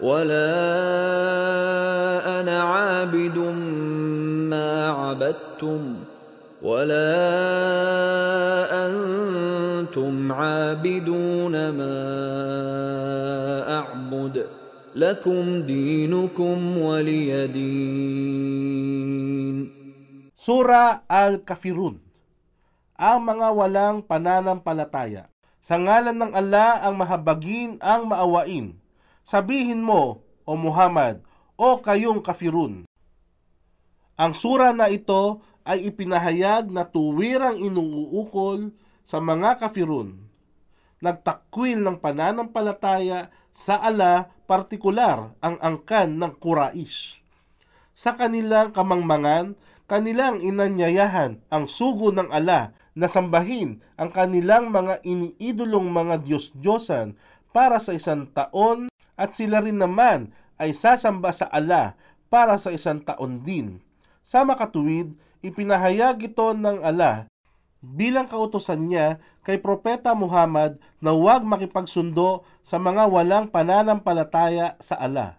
ولا أنا عابد ما عبدتم ولا أنتم عابدون ما اعبد لكم دينكم ولي دين Sura Al-Kafirun Ang mga walang pananampalataya. Sa ngalan ng Allah ang mahabagin ang maawain. Sabihin mo, O Muhammad, o kayong kafirun. Ang sura na ito ay ipinahayag na tuwirang inuukol sa mga kafirun. Nagtakwil ng pananampalataya sa ala partikular ang angkan ng Quraish. Sa kanilang kamangmangan, kanilang inanyayahan ang sugo ng ala na sambahin ang kanilang mga iniidolong mga Diyos-Diyosan para sa isang taon at sila rin naman ay sasamba sa ala para sa isang taon din. Sa makatuwid, ipinahayag ito ng ala bilang kautosan niya kay Propeta Muhammad na huwag makipagsundo sa mga walang pananampalataya sa ala.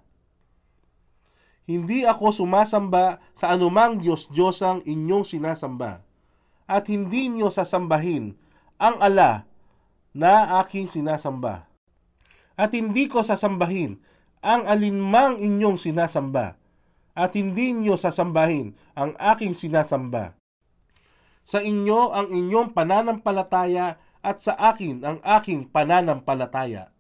Hindi ako sumasamba sa anumang Diyos-Diyosang inyong sinasamba, at hindi niyo sasambahin ang ala na aking sinasamba. At hindi ko sasambahin ang alinmang inyong sinasamba, at hindi niyo sasambahin ang aking sinasamba. Sa inyo ang inyong pananampalataya at sa akin ang aking pananampalataya.